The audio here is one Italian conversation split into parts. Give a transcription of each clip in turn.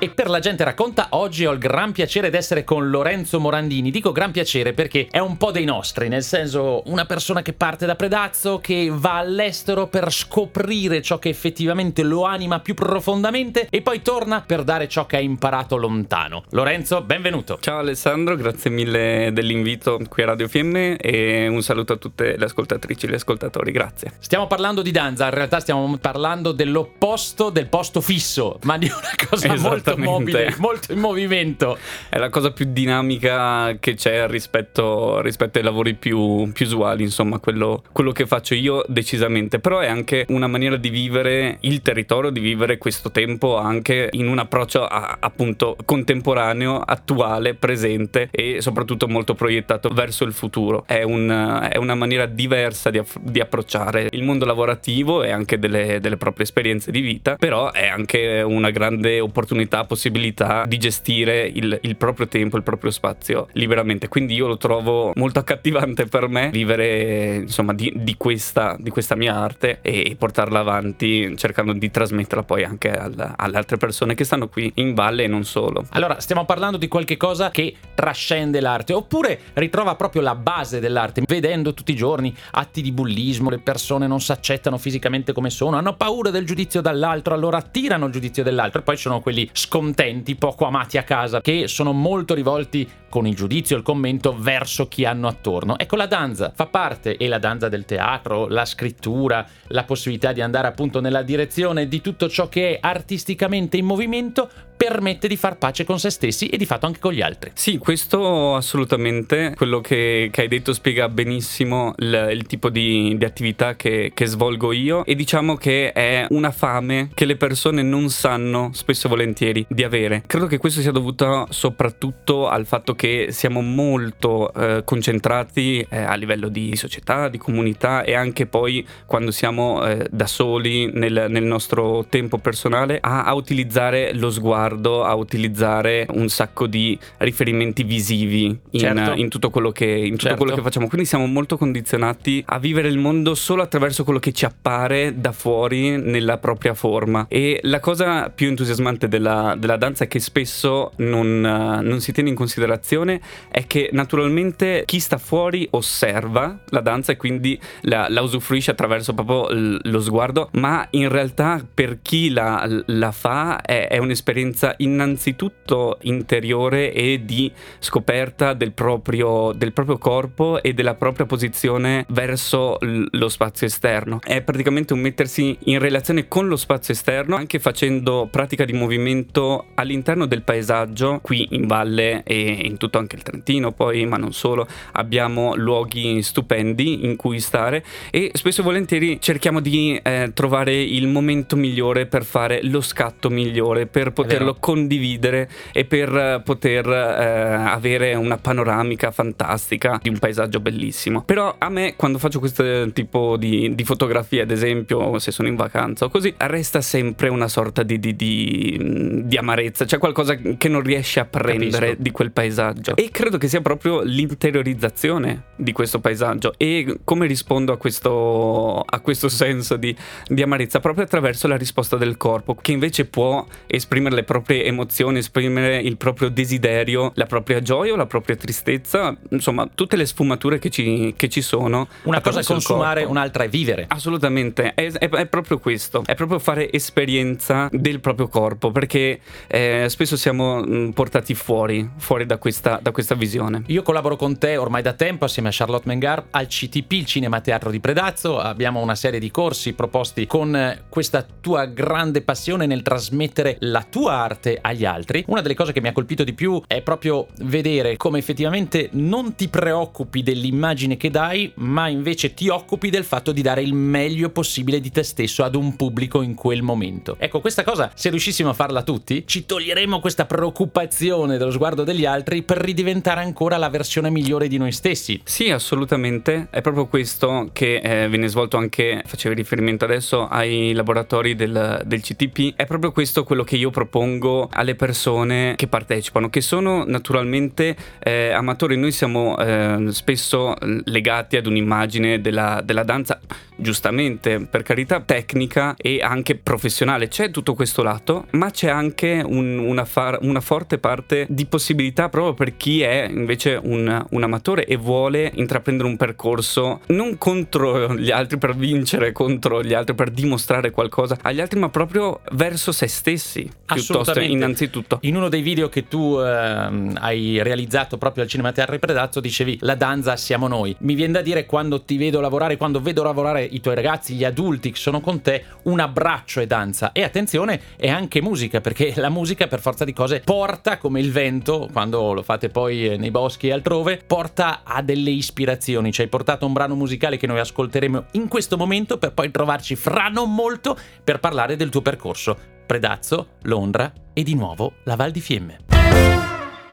E per la gente racconta, oggi ho il gran piacere di essere con Lorenzo Morandini. Dico gran piacere perché è un po' dei nostri, nel senso una persona che parte da Predazzo, che va all'estero per scoprire ciò che effettivamente lo anima più profondamente e poi torna per dare ciò che ha imparato lontano. Lorenzo, benvenuto. Ciao Alessandro, grazie mille dell'invito qui a Radio Fiemme e un saluto a tutte le ascoltatrici e gli ascoltatori, grazie. Stiamo parlando di danza, in realtà stiamo parlando dell'opposto del posto fisso, ma di una cosa molto molto mobile, molto in movimento. È la cosa più dinamica che c'è rispetto, rispetto ai lavori più, più usuali, insomma, quello, quello, che faccio io decisamente. Però è anche una maniera di vivere il territorio, di vivere questo tempo anche in un approccio a, appunto contemporaneo, attuale, presente e soprattutto molto proiettato verso il futuro. È, un, è una maniera diversa di, di, approcciare il mondo lavorativo e anche delle, delle proprie esperienze di vita, però è anche una grande opportunità libertà, possibilità di gestire il, il, proprio tempo, il proprio spazio liberamente. Quindi io lo trovo molto accattivante per me vivere insomma di, di, questa, di questa, mia arte e portarla avanti cercando di trasmetterla poi anche al, alle altre persone che stanno qui in valle e non solo. Allora, stiamo parlando di qualche cosa che trascende l'arte oppure ritrova proprio la base dell'arte, vedendo tutti i giorni atti di bullismo, le persone non si accettano fisicamente come sono, hanno paura del giudizio dall'altro, allora attirano il giudizio dell'altro e poi ci sono quelli scontenti, poco amati a casa, che sono molto rivolti con il giudizio il commento verso chi hanno attorno. Ecco, la danza fa parte, e la danza del teatro, la scrittura, la possibilità di andare appunto nella direzione di tutto ciò che è artisticamente in movimento, permette di far pace con se stessi e di fatto anche con gli altri. Sì, questo assolutamente, quello che, che hai detto spiega benissimo il, il tipo di, di attività che, che, svolgo io e diciamo che è una fame che le persone non sanno spesso e volentieri di avere. Credo che questo sia dovuto soprattutto al fatto che siamo molto eh, concentrati eh, a livello di società, di comunità e anche poi quando siamo eh, da soli nel, nel, nostro tempo personale a, a utilizzare lo sguardo riguardo a utilizzare un sacco di riferimenti visivi in, certo. in tutto, quello che, in tutto certo. quello che facciamo. Quindi siamo molto condizionati a vivere il mondo solo attraverso quello che ci appare da fuori nella propria forma. E la cosa più entusiasmante della, della danza che spesso non, non si tiene in considerazione è che naturalmente chi sta fuori osserva la danza e quindi la, la usufruisce attraverso proprio lo sguardo, ma in realtà per chi la, la fa è, è un'esperienza esperienza innanzitutto interiore e di scoperta del proprio, del proprio corpo e della propria posizione verso l- lo spazio esterno. È praticamente un mettersi in relazione con lo spazio esterno, anche facendo pratica di movimento all'interno del paesaggio, qui in valle e in tutto anche il Trentino, poi, ma non solo, abbiamo luoghi stupendi in cui stare e spesso e volentieri cerchiamo di eh, trovare il momento migliore per fare lo scatto migliore, per poterlo poterlo condividere e per eh, poter eh, avere una panoramica fantastica di un paesaggio bellissimo. Però a me quando faccio questo tipo di, di fotografie, ad esempio se sono in vacanza o così, resta sempre una sorta di, di, di amarezza, c'è qualcosa che non riesce a prendere Capisco. di quel paesaggio. E credo che sia proprio l'interiorizzazione di questo paesaggio. E come rispondo a questo, a questo senso di, di amarezza? Proprio attraverso la risposta del corpo, che invece può esprimere le proprie proprie emozioni, esprimere il proprio desiderio, la propria gioia o la propria tristezza, insomma, tutte le sfumature che ci, che ci sono. Una cosa è consumare, un'altra è vivere. Assolutamente, è, è, è, proprio questo, è proprio fare esperienza del proprio corpo, perché eh, spesso siamo mm, portati fuori, fuori da questa, da questa visione. Io collaboro con te ormai da tempo assieme a Charlotte Mengar al CTP, il Cinema Teatro di Predazzo, abbiamo una serie di corsi proposti con questa tua grande passione nel trasmettere la tua arte agli altri. Una delle cose che mi ha colpito di più è proprio vedere come effettivamente non ti preoccupi dell'immagine che dai, ma invece ti occupi del fatto di dare il meglio possibile di te stesso ad un pubblico in quel momento. Ecco, questa cosa, se riuscissimo a farla tutti, ci toglieremo questa preoccupazione dello sguardo degli altri per ridiventare ancora la versione migliore di noi stessi. Sì, assolutamente. È proprio questo che eh, viene svolto anche, facevi riferimento adesso ai laboratori del, del CTP, è proprio questo quello che io propongo propongo alle persone che partecipano, che sono naturalmente eh, amatori. Noi siamo eh, spesso legati ad un'immagine della, della danza giustamente, per carità, tecnica e anche professionale. C'è tutto questo lato, ma c'è anche un, una, far, una, forte parte di possibilità proprio per chi è invece un, un, amatore e vuole intraprendere un percorso non contro gli altri per vincere, contro gli altri per dimostrare qualcosa agli altri, ma proprio verso se stessi. Piuttosto, innanzitutto. In uno dei video che tu eh, hai realizzato proprio al Cinema Teatro Predazzo dicevi la danza siamo noi. Mi viene da dire quando ti vedo lavorare, quando vedo lavorare i tuoi ragazzi, gli adulti che sono con te, un abbraccio e danza. E attenzione, è anche musica, perché la musica per forza di cose porta come il vento, quando lo fate poi nei boschi e altrove, porta a delle ispirazioni. Ci hai portato un brano musicale che noi ascolteremo in questo momento per poi trovarci fra non molto per parlare del tuo percorso. Predazzo, Londra e di nuovo la Val di Fiemme.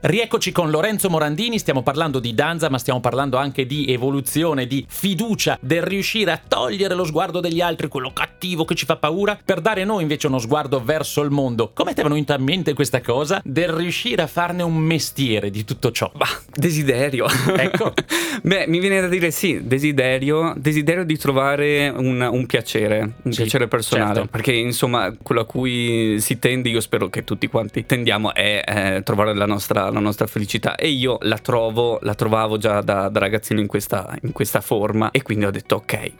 Rieccoci con Lorenzo Morandini, stiamo parlando di danza ma stiamo parlando anche di evoluzione, di fiducia, del riuscire a togliere lo sguardo degli altri, quello cattivo che ci fa paura, per dare noi invece uno sguardo verso il mondo. Come ti è venuta in mente questa cosa del riuscire a farne un mestiere di tutto ciò? Bah, desiderio. Ecco. Beh, mi viene da dire sì, desiderio, desiderio di trovare un, un piacere, un sì, piacere personale, certo. perché insomma quello a cui si tende, io spero che tutti quanti tendiamo, è eh, trovare la nostra la nostra felicità e io la trovo, la trovavo già da, da ragazzino in questa, in questa, forma e quindi ho detto ok, eh,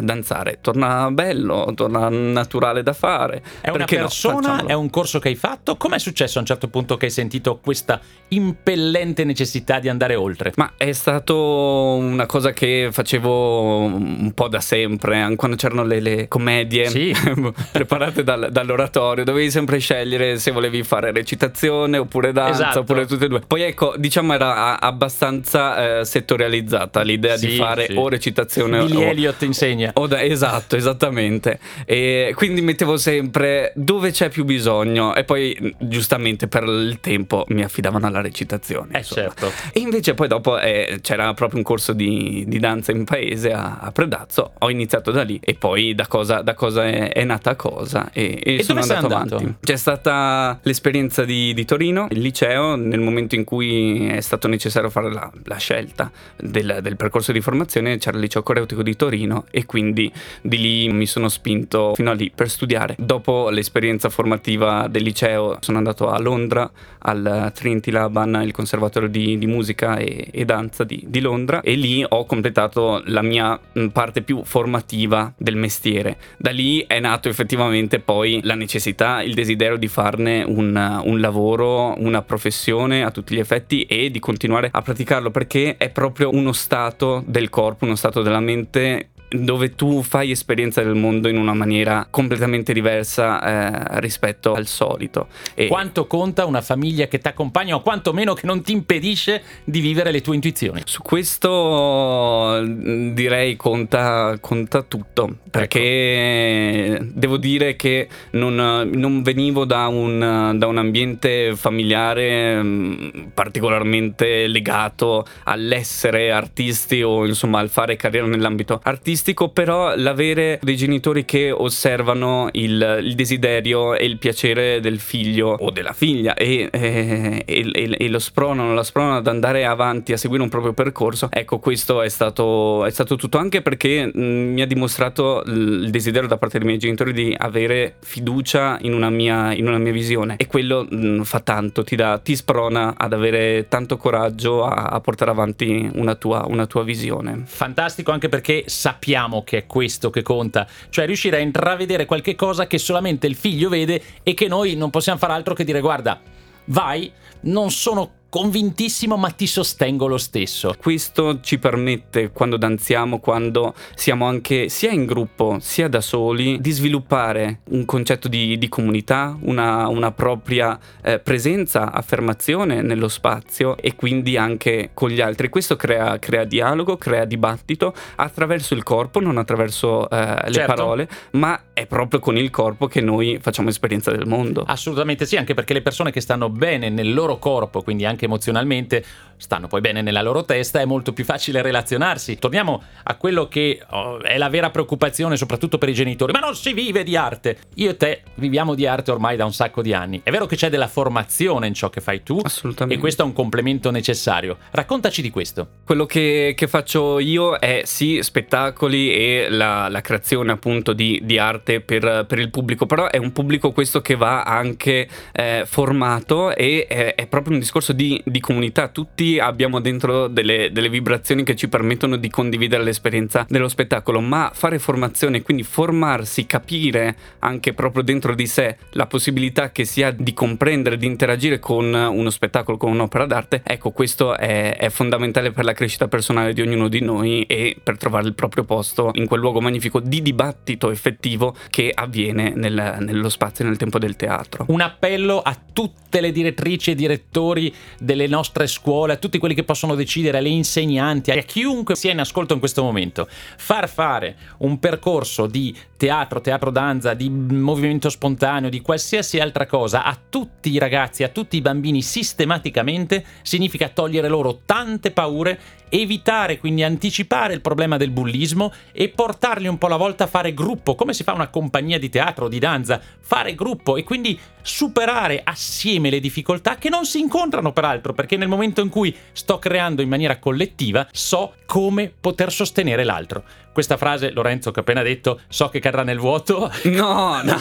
danzare torna bello, torna naturale da fare. È una persona, no, è un corso che hai fatto? Com'è successo a un certo punto che hai sentito questa impellente necessità di andare oltre? Ma è stato una cosa che facevo un po' da sempre, anche quando c'erano le, le commedie sì. preparate dal, dall'oratorio, dovevi sempre scegliere se volevi fare recitazione oppure danza esatto. oppure tutte e due. Poi ecco, diciamo era abbastanza eh, settorializzata l'idea sì, di fare sì. o recitazione Billy o... Elliot insegna. O da, esatto, esattamente. E quindi mettevo sempre dove c'è più bisogno e poi giustamente per il tempo mi affidavano alla recitazione. Eh certo. E invece poi dopo eh, c'era proprio un corso di, di danza in paese a, a, Predazzo, ho iniziato da lì e poi da cosa, da cosa è, è, nata cosa e, e, e sono andato, andato avanti. C'è stata l'esperienza di, di Torino, il liceo, nel momento in cui è stato necessario fare la, la scelta del, del, percorso di formazione c'era il liceo coreutico di Torino e quindi di lì mi sono spinto fino a lì per studiare. Dopo l'esperienza formativa del liceo sono andato a Londra al Trinity Laban, il conservatorio di, di musica e, e danza di, di, Londra e lì ho completato la mia parte più formativa del mestiere. Da lì è nato effettivamente poi la necessità, il desiderio di farne un, un lavoro, una professione a tutti gli effetti e di continuare a praticarlo perché è proprio uno stato del corpo, uno stato della mente dove tu fai esperienza del mondo in una maniera completamente diversa eh, rispetto al solito. E quanto conta una famiglia che ti accompagna o quantomeno che non ti impedisce di vivere le tue intuizioni? Su questo direi conta, conta tutto, perché ecco. devo dire che non, non venivo da un, da un, ambiente familiare mm, particolarmente legato all'essere artisti o insomma al fare carriera nell'ambito artistico artistico, però l'avere dei genitori che osservano il, il desiderio e il piacere del figlio o della figlia e, e, e, e, lo spronano, la spronano ad andare avanti, a seguire un proprio percorso, ecco questo è stato, è stato tutto anche perché mh, mi ha dimostrato il desiderio da parte dei miei genitori di avere fiducia in una mia, in una mia visione e quello mh, fa tanto, ti, dà, ti sprona ad avere tanto coraggio a, a portare avanti una tua, una tua visione. Fantastico anche perché sappiamo sappiamo che è questo che conta, cioè riuscire a intravedere qualche cosa che solamente il figlio vede e che noi non possiamo fare altro che dire guarda, vai, non sono convintissimo, ma ti sostengo lo stesso. Questo ci permette, quando danziamo, quando siamo anche sia in gruppo sia da soli, di sviluppare un concetto di, di comunità, una, una propria eh, presenza, affermazione nello spazio e quindi anche con gli altri. Questo crea, crea dialogo, crea dibattito attraverso il corpo, non attraverso eh, le certo. parole, ma è proprio con il corpo che noi facciamo esperienza del mondo. Assolutamente sì, anche perché le persone che stanno bene nel loro corpo, quindi anche emozionalmente stanno poi bene nella loro testa, è molto più facile relazionarsi. Torniamo a quello che oh, è la vera preoccupazione, soprattutto per i genitori. Ma non si vive di arte! Io e te viviamo di arte ormai da un sacco di anni. È vero che c'è della formazione in ciò che fai tu, e questo è un complemento necessario. Raccontaci di questo. Quello che, che faccio io è sì spettacoli e la, la creazione appunto di, di arte per, per, il pubblico, però è un pubblico questo che va anche eh, formato e è, è, proprio un discorso di, di comunità. Tutti abbiamo dentro delle, delle vibrazioni che ci permettono di condividere l'esperienza dello spettacolo, ma fare formazione, quindi formarsi, capire anche proprio dentro di sé la possibilità che si ha di comprendere, di interagire con uno spettacolo, con un'opera d'arte, ecco questo è, è fondamentale per la crescita personale di ognuno di noi e per trovare il proprio posto in quel luogo magnifico di dibattito effettivo che avviene nel, nello spazio e nel tempo del teatro. Un appello a tutte le direttrici e direttori delle nostre scuole, a tutti quelli che possono decidere, alle insegnanti, a chiunque sia in ascolto in questo momento. Far fare un percorso di teatro, teatro danza, di movimento spontaneo, di qualsiasi altra cosa a tutti i ragazzi, a tutti i bambini sistematicamente significa togliere loro tante paure, evitare quindi anticipare il problema del bullismo e portarli un po' alla volta a fare gruppo, come si fa una compagnia di teatro o di danza, fare gruppo e quindi superare assieme le difficoltà che non si incontrano peraltro, perché nel momento in cui sto creando in maniera collettiva so come poter sostenere l'altro. Questa frase, Lorenzo, che ho appena detto, so che cadrà nel vuoto. No, no,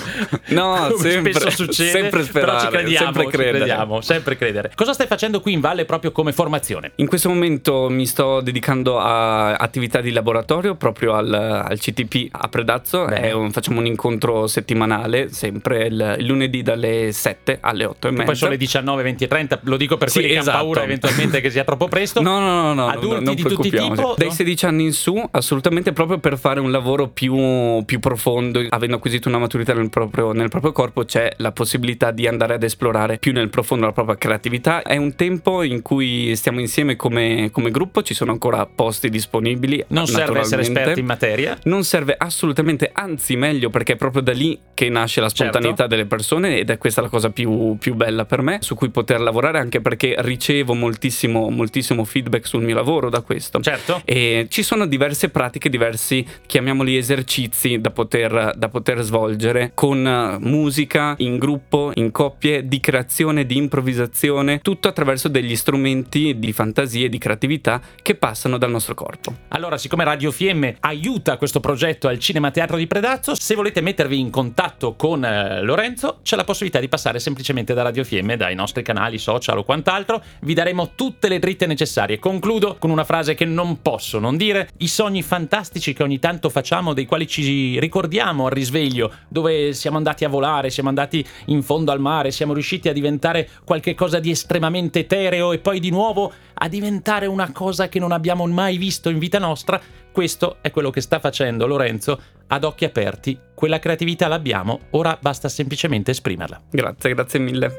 no sempre, spesso succede. Sempre sperare, però ci crediamo, sempre credere. Ci crediamo, sempre credere. Cosa stai facendo qui in Valle proprio come formazione? In questo momento mi sto dedicando a attività di laboratorio proprio al, al CTP a Predazzo. Un, facciamo un incontro settimanale, sempre il, il, lunedì dalle 7 alle 8 e mezza. Poi sono le 19, 20 e 30, lo dico per sì, quelli esatto. che hanno paura esatto. eventualmente che sia troppo presto. No, no, no, no Adulti no, di tutti i tipi? Dai 16 anni in su, assolutamente proprio per fare un lavoro più, più profondo, avendo acquisito una maturità nel proprio, nel proprio, corpo, c'è la possibilità di andare ad esplorare più nel profondo la propria creatività. È un tempo in cui stiamo insieme come, come gruppo, ci sono ancora posti disponibili. Non serve essere esperti in materia. Non serve assolutamente, anzi meglio perché è proprio da lì che nasce la spontaneità certo. delle persone ed è questa la cosa più, più, bella per me, su cui poter lavorare anche perché ricevo moltissimo, moltissimo feedback sul mio lavoro da questo. Certo. E ci sono diverse pratiche, diversi, chiamiamoli esercizi da poter, da poter svolgere con musica, in gruppo, in coppie, di creazione, di improvvisazione, tutto attraverso degli strumenti di fantasia e di creatività che passano dal nostro corpo. Allora, siccome Radio Fiemme aiuta questo progetto al Cinema Teatro di Predazzo, se volete mettervi in contatto con eh, Lorenzo, c'è la possibilità di passare semplicemente da Radio Fiemme, dai nostri canali social o quant'altro, vi daremo tutte le dritte necessarie. Concludo con una frase che non posso non dire, i sogni fantastici che ogni tanto facciamo, dei quali ci ricordiamo al risveglio, dove siamo andati a volare, siamo andati in fondo al mare, siamo riusciti a diventare qualcosa di estremamente etereo e poi di nuovo a diventare una cosa che non abbiamo mai visto in vita nostra, questo è quello che sta facendo Lorenzo ad occhi aperti. Quella creatività l'abbiamo, ora basta semplicemente esprimerla. Grazie, grazie mille.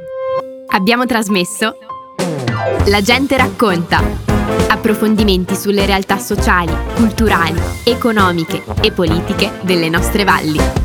Abbiamo trasmesso La gente racconta. Approfondimenti sulle realtà sociali, culturali, economiche e politiche delle nostre valli.